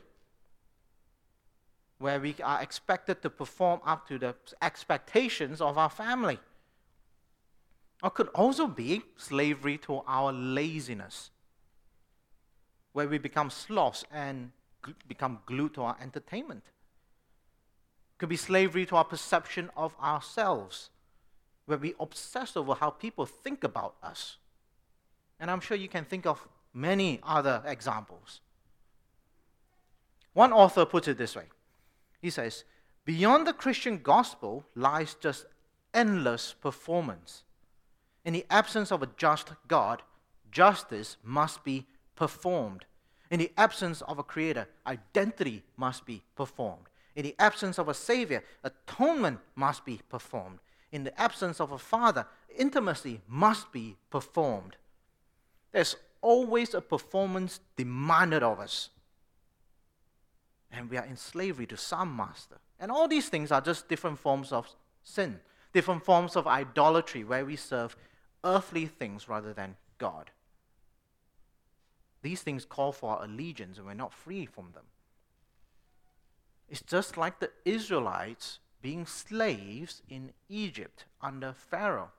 where we are expected to perform up to the expectations of our family. Or could also be slavery to our laziness, where we become sloths and become glued to our entertainment. Could be slavery to our perception of ourselves, where we obsess over how people think about us. And I'm sure you can think of many other examples. One author puts it this way he says, Beyond the Christian gospel lies just endless performance. In the absence of a just God, justice must be performed. In the absence of a creator, identity must be performed. In the absence of a savior, atonement must be performed. In the absence of a father, intimacy must be performed. There's always a performance demanded of us and we are in slavery to some master. And all these things are just different forms of sin, different forms of idolatry where we serve earthly things rather than God. These things call for our allegiance, and we're not free from them. It's just like the Israelites being slaves in Egypt under Pharaoh.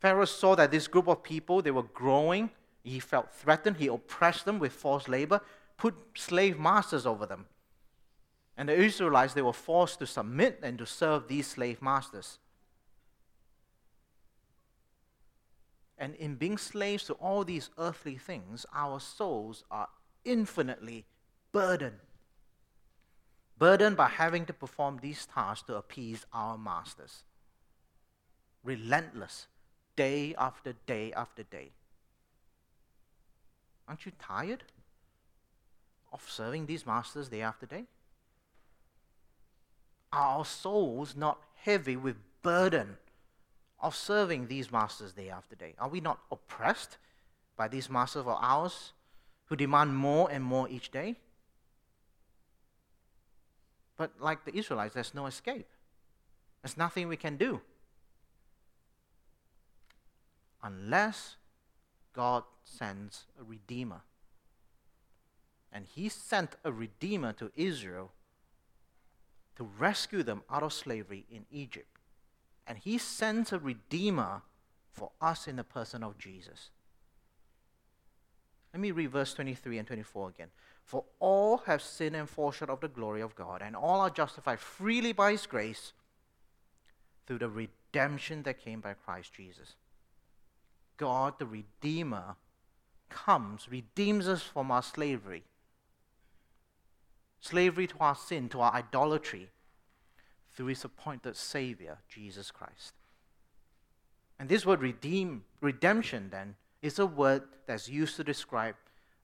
Pharaoh saw that this group of people, they were growing. He felt threatened. He oppressed them with forced labor, put slave masters over them. And the Israelites, they were forced to submit and to serve these slave masters. And in being slaves to all these earthly things, our souls are infinitely burdened. Burdened by having to perform these tasks to appease our masters. Relentless, day after day after day. Aren't you tired of serving these masters day after day? Are our souls not heavy with burden of serving these masters day after day? Are we not oppressed by these masters of ours who demand more and more each day? But like the Israelites, there's no escape. There's nothing we can do. Unless God sends a redeemer. And He sent a redeemer to Israel to rescue them out of slavery in Egypt. And he sends a redeemer for us in the person of Jesus. Let me read verse 23 and 24 again. For all have sinned and fall short of the glory of God, and all are justified freely by his grace through the redemption that came by Christ Jesus. God, the Redeemer, comes, redeems us from our slavery slavery to our sin, to our idolatry, through his appointed Savior, Jesus Christ. And this word redeem, redemption, then, is a word that's used to describe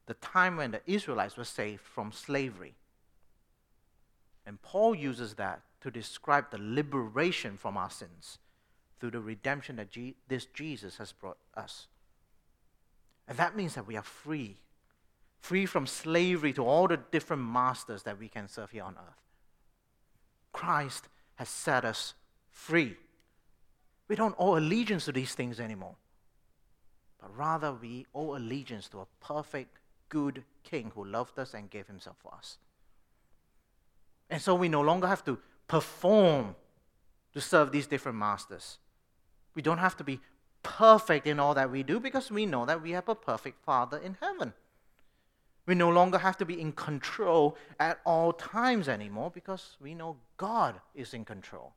the time when the Israelites were saved from slavery. And Paul uses that to describe the liberation from our sins through the redemption that G- this Jesus has brought us. And that means that we are free free from slavery to all the different masters that we can serve here on earth. Christ has set us free. We don't owe allegiance to these things anymore, but rather we owe allegiance to a perfect, good King who loved us and gave himself for us. And so we no longer have to perform to serve these different masters. We don't have to be perfect in all that we do because we know that we have a perfect Father in heaven. We no longer have to be in control at all times anymore because we know God is in control.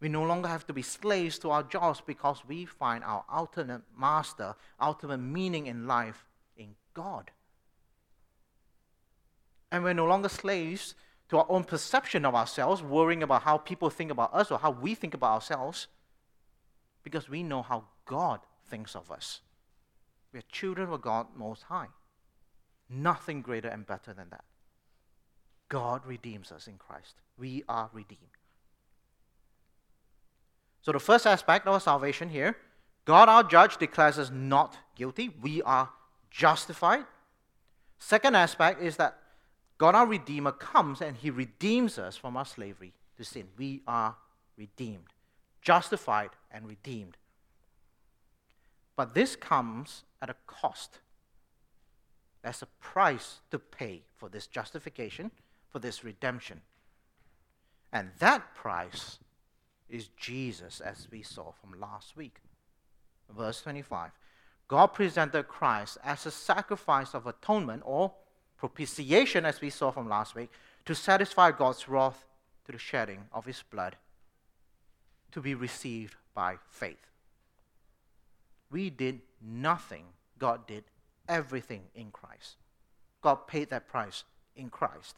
We no longer have to be slaves to our jobs because we find our ultimate master, ultimate meaning in life in God. And we're no longer slaves to our own perception of ourselves, worrying about how people think about us or how we think about ourselves, because we know how God thinks of us. We're children of God Most High. Nothing greater and better than that. God redeems us in Christ. We are redeemed. So, the first aspect of our salvation here God, our judge, declares us not guilty. We are justified. Second aspect is that God, our Redeemer, comes and he redeems us from our slavery to sin. We are redeemed, justified, and redeemed. But this comes at a cost. There's a price to pay for this justification, for this redemption. And that price is Jesus, as we saw from last week. Verse 25 God presented Christ as a sacrifice of atonement or propitiation, as we saw from last week, to satisfy God's wrath through the shedding of his blood to be received by faith. We did nothing, God did everything in Christ. God paid that price in Christ.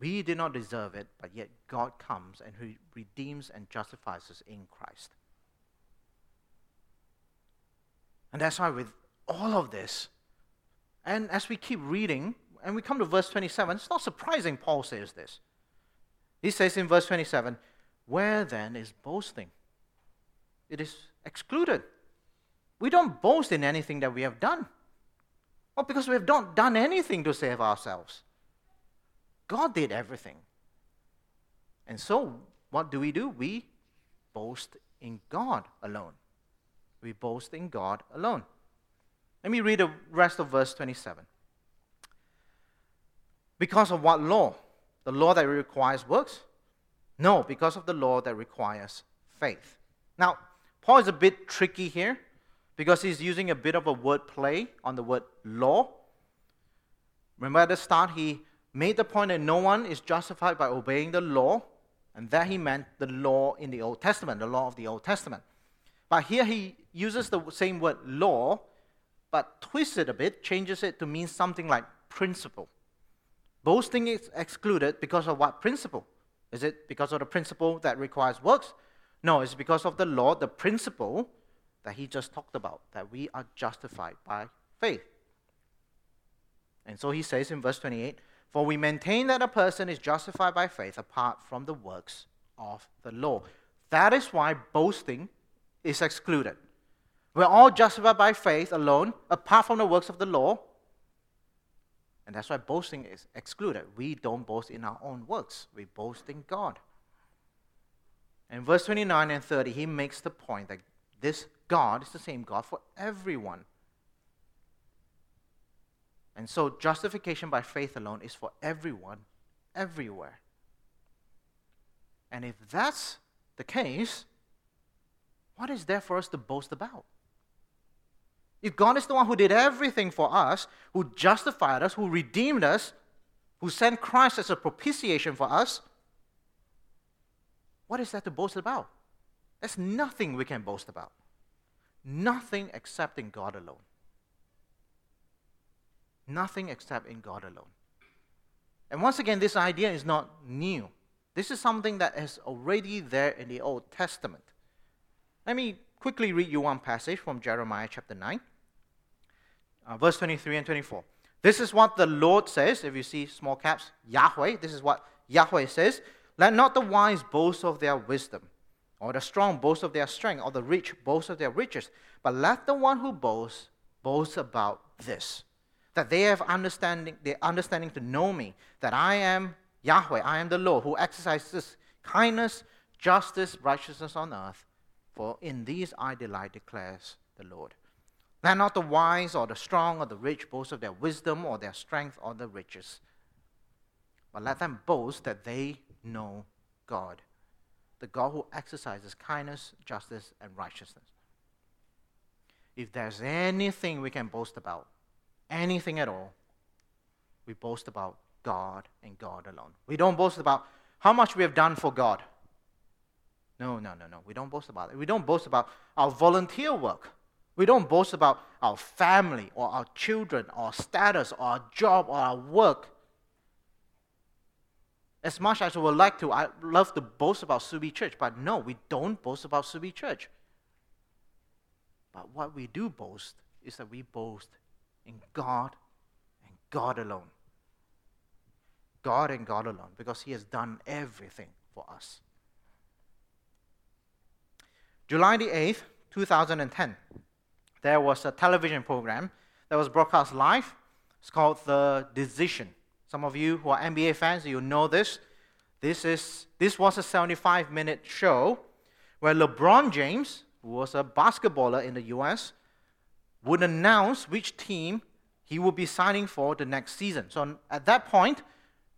We did not deserve it, but yet God comes and He redeems and justifies us in Christ. And that's why, with all of this, and as we keep reading, and we come to verse 27, it's not surprising Paul says this. He says in verse 27, Where then is boasting? It is excluded. We don't boast in anything that we have done. Well, because we have not done anything to save ourselves. God did everything. And so, what do we do? We boast in God alone. We boast in God alone. Let me read the rest of verse 27. Because of what law? The law that requires works? No, because of the law that requires faith. Now, Paul is a bit tricky here because he's using a bit of a word play on the word law. Remember at the start, he made the point that no one is justified by obeying the law, and that he meant the law in the Old Testament, the law of the Old Testament. But here he uses the same word law, but twists it a bit, changes it to mean something like principle. Boasting is excluded because of what principle? Is it because of the principle that requires works? No, it's because of the law, the principle that he just talked about, that we are justified by faith. And so he says in verse 28 For we maintain that a person is justified by faith apart from the works of the law. That is why boasting is excluded. We're all justified by faith alone, apart from the works of the law. And that's why boasting is excluded. We don't boast in our own works, we boast in God. In verse 29 and 30, he makes the point that this God is the same God for everyone. And so, justification by faith alone is for everyone, everywhere. And if that's the case, what is there for us to boast about? If God is the one who did everything for us, who justified us, who redeemed us, who sent Christ as a propitiation for us, what is that to boast about? There's nothing we can boast about. Nothing except in God alone. Nothing except in God alone. And once again, this idea is not new. This is something that is already there in the Old Testament. Let me quickly read you one passage from Jeremiah chapter 9 uh, verse 23 and 24. This is what the Lord says. If you see small caps, Yahweh, this is what Yahweh says. Let not the wise boast of their wisdom, or the strong boast of their strength, or the rich boast of their riches, but let the one who boasts boast about this that they have understanding, the understanding to know me, that I am Yahweh, I am the Lord, who exercises kindness, justice, righteousness on earth. For in these I delight, declares the Lord. Let not the wise or the strong or the rich boast of their wisdom or their strength or the riches, but let them boast that they know God, the God who exercises kindness, justice, and righteousness. If there's anything we can boast about, anything at all, we boast about God and God alone. We don't boast about how much we have done for God. No, no, no, no. We don't boast about it. We don't boast about our volunteer work. We don't boast about our family or our children or our status or our job or our work. As much as we would like to, I love to boast about Subi Church, but no, we don't boast about Subi Church. But what we do boast is that we boast in God and God alone. God and God alone, because He has done everything for us. July the 8th, 2010 there was a television program that was broadcast live. It's called The Decision. Some of you who are NBA fans, you know this. This, is, this was a 75 minute show where LeBron James, who was a basketballer in the US, would announce which team he would be signing for the next season. So at that point,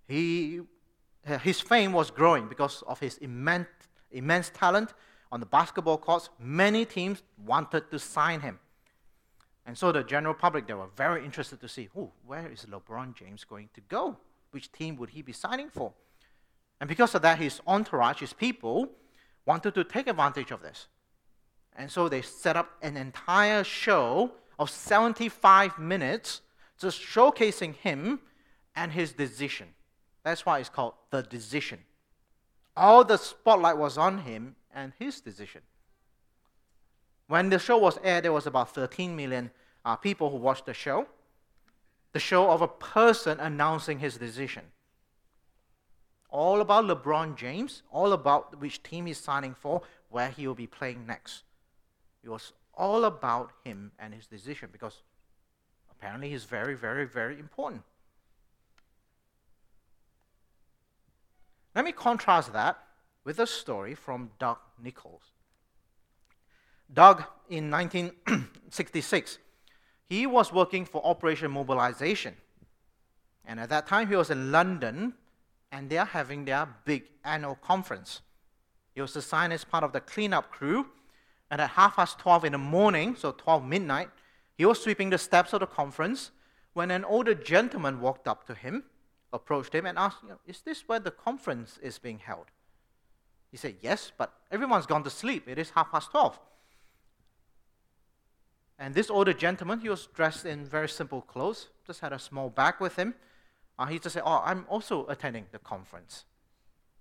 he, his fame was growing because of his immense, immense talent on the basketball courts. Many teams wanted to sign him. And so the general public, they were very interested to see, oh, where is LeBron James going to go? Which team would he be signing for? And because of that, his entourage, his people, wanted to take advantage of this. And so they set up an entire show of 75 minutes just showcasing him and his decision. That's why it's called The Decision. All the spotlight was on him and his decision. When the show was aired, there was about 13 million uh, people who watched the show. The show of a person announcing his decision. All about LeBron James, all about which team he's signing for, where he will be playing next. It was all about him and his decision because apparently he's very, very, very important. Let me contrast that with a story from Doug Nichols. Doug, in 1966, he was working for Operation Mobilization. And at that time, he was in London, and they are having their big annual conference. He was assigned as part of the cleanup crew, and at half past 12 in the morning, so 12 midnight, he was sweeping the steps of the conference when an older gentleman walked up to him, approached him, and asked, Is this where the conference is being held? He said, Yes, but everyone's gone to sleep. It is half past 12. And this older gentleman, he was dressed in very simple clothes, just had a small bag with him. Uh, he just said, Oh, I'm also attending the conference.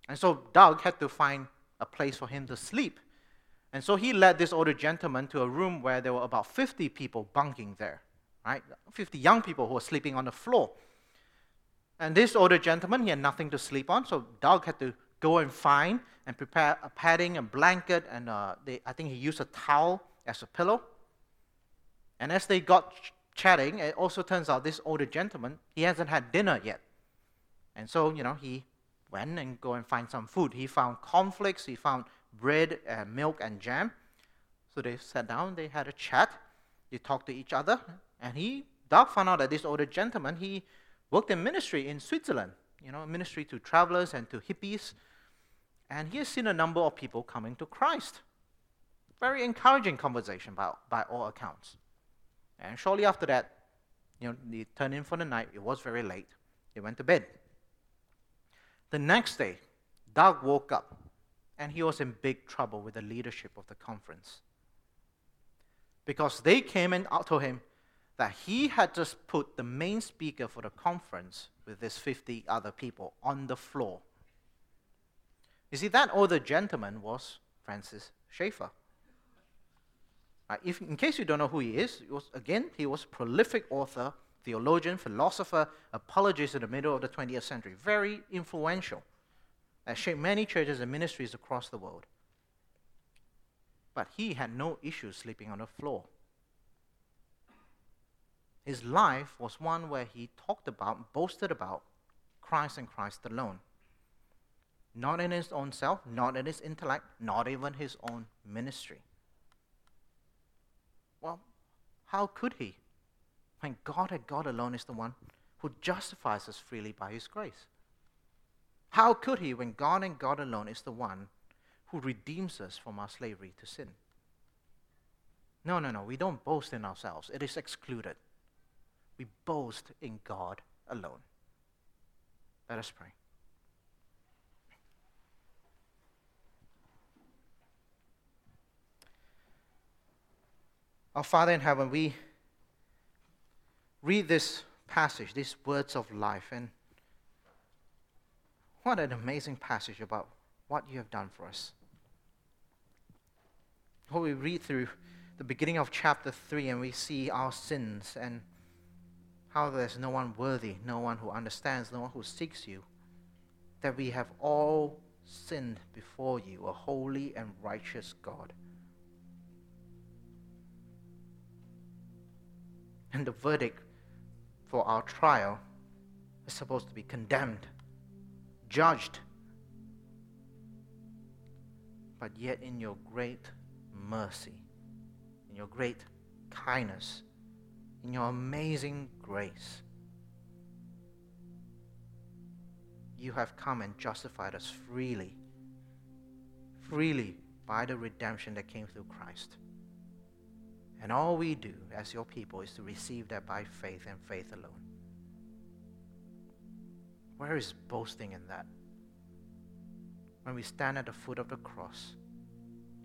And so Doug had to find a place for him to sleep. And so he led this older gentleman to a room where there were about 50 people bunking there, right? 50 young people who were sleeping on the floor. And this older gentleman, he had nothing to sleep on, so Doug had to go and find and prepare a padding, a blanket, and uh, they, I think he used a towel as a pillow. And as they got ch- chatting, it also turns out this older gentleman, he hasn't had dinner yet. And so, you know, he went and go and find some food. He found cornflakes, he found bread, uh, milk, and jam. So they sat down, they had a chat, they talked to each other, and he, Doug found out that this older gentleman, he worked in ministry in Switzerland, you know, ministry to travelers and to hippies. And he has seen a number of people coming to Christ. Very encouraging conversation by, by all accounts. And shortly after that, you know, they turned in for the night. It was very late. They went to bed. The next day, Doug woke up and he was in big trouble with the leadership of the conference. Because they came and told him that he had just put the main speaker for the conference with these 50 other people on the floor. You see, that older gentleman was Francis Schaeffer. Uh, if, in case you don't know who he is, was, again, he was a prolific author, theologian, philosopher, apologist in the middle of the 20th century. Very influential. That shaped many churches and ministries across the world. But he had no issue sleeping on the floor. His life was one where he talked about, boasted about Christ and Christ alone. Not in his own self, not in his intellect, not even his own ministry. Well, how could he? When God and God alone is the one who justifies us freely by his grace. How could he when God and God alone is the one who redeems us from our slavery to sin? No, no, no. We don't boast in ourselves, it is excluded. We boast in God alone. Let us pray. Our Father in heaven, we read this passage, these words of life, and what an amazing passage about what you have done for us. When we read through the beginning of chapter 3 and we see our sins and how there's no one worthy, no one who understands, no one who seeks you, that we have all sinned before you, a holy and righteous God. And the verdict for our trial is supposed to be condemned, judged. But yet, in your great mercy, in your great kindness, in your amazing grace, you have come and justified us freely, freely by the redemption that came through Christ. And all we do as your people is to receive that by faith and faith alone. Where is boasting in that? When we stand at the foot of the cross,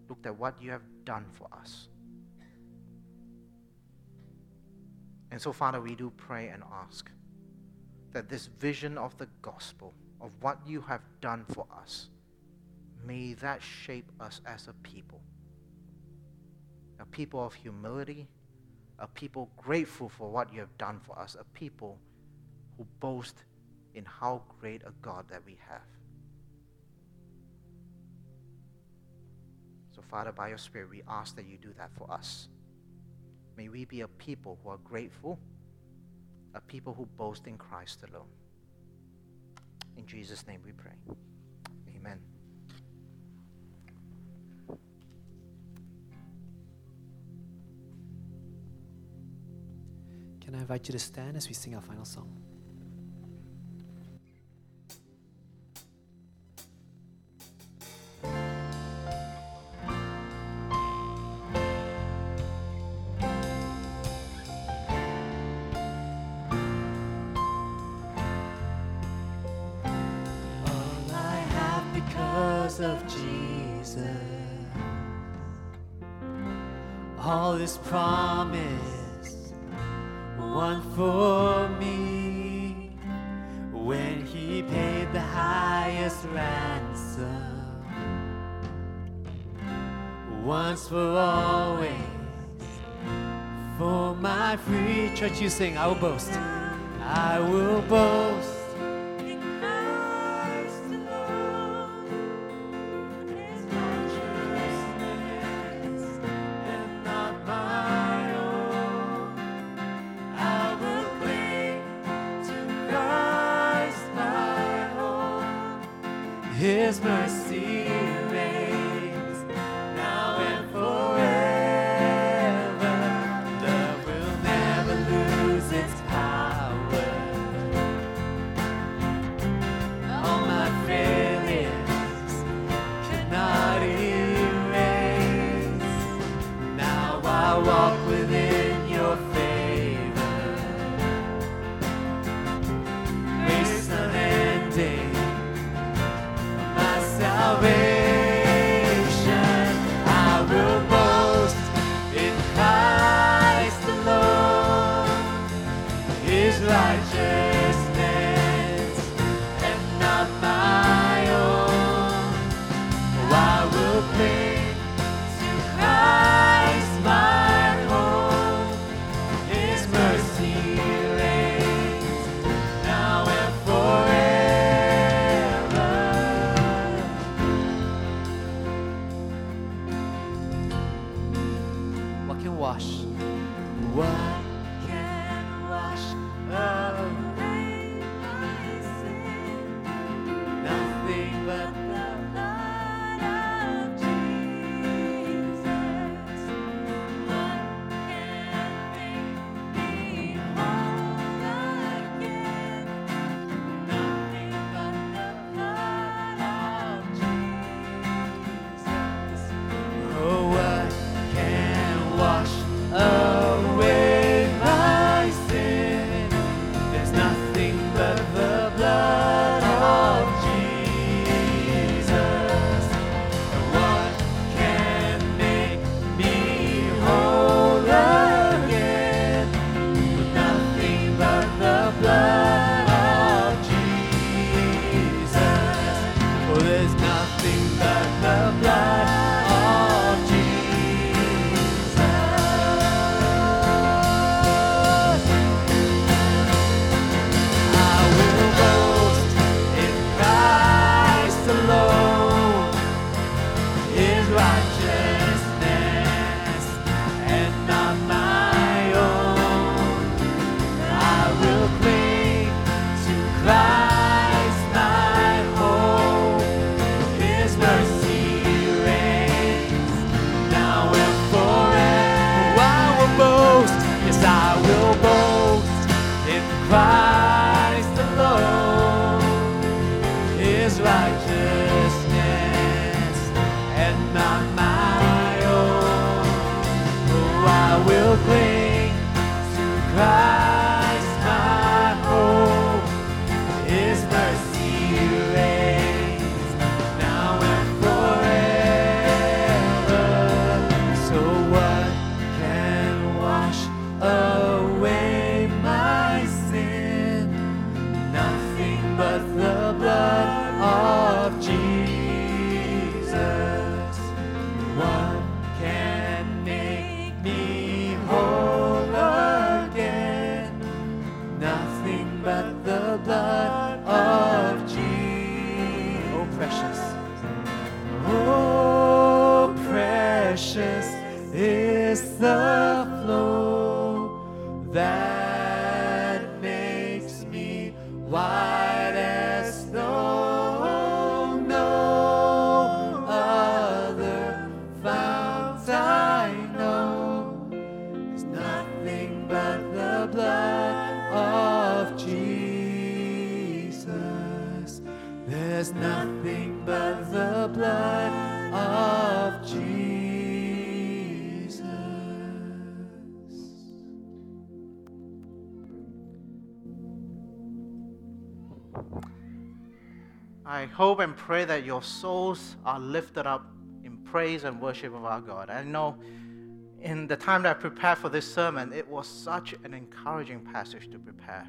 look at what you have done for us. And so, Father, we do pray and ask that this vision of the gospel, of what you have done for us, may that shape us as a people people of humility, a people grateful for what you have done for us, a people who boast in how great a God that we have. So, Father, by your Spirit, we ask that you do that for us. May we be a people who are grateful, a people who boast in Christ alone. In Jesus' name we pray. I I invite you to stand as we sing our final song. sing, I will boast. I will boast. mercy. Hope and pray that your souls are lifted up in praise and worship of our God. I know in the time that I prepared for this sermon, it was such an encouraging passage to prepare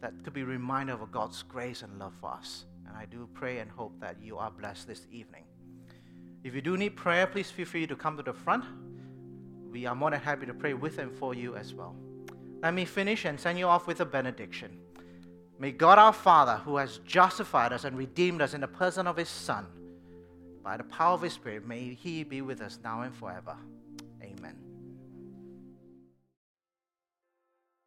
that to be reminded of God's grace and love for us. And I do pray and hope that you are blessed this evening. If you do need prayer, please feel free to come to the front. We are more than happy to pray with and for you as well. Let me finish and send you off with a benediction. May God our Father, who has justified us and redeemed us in the person of His Son, by the power of His Spirit, may He be with us now and forever.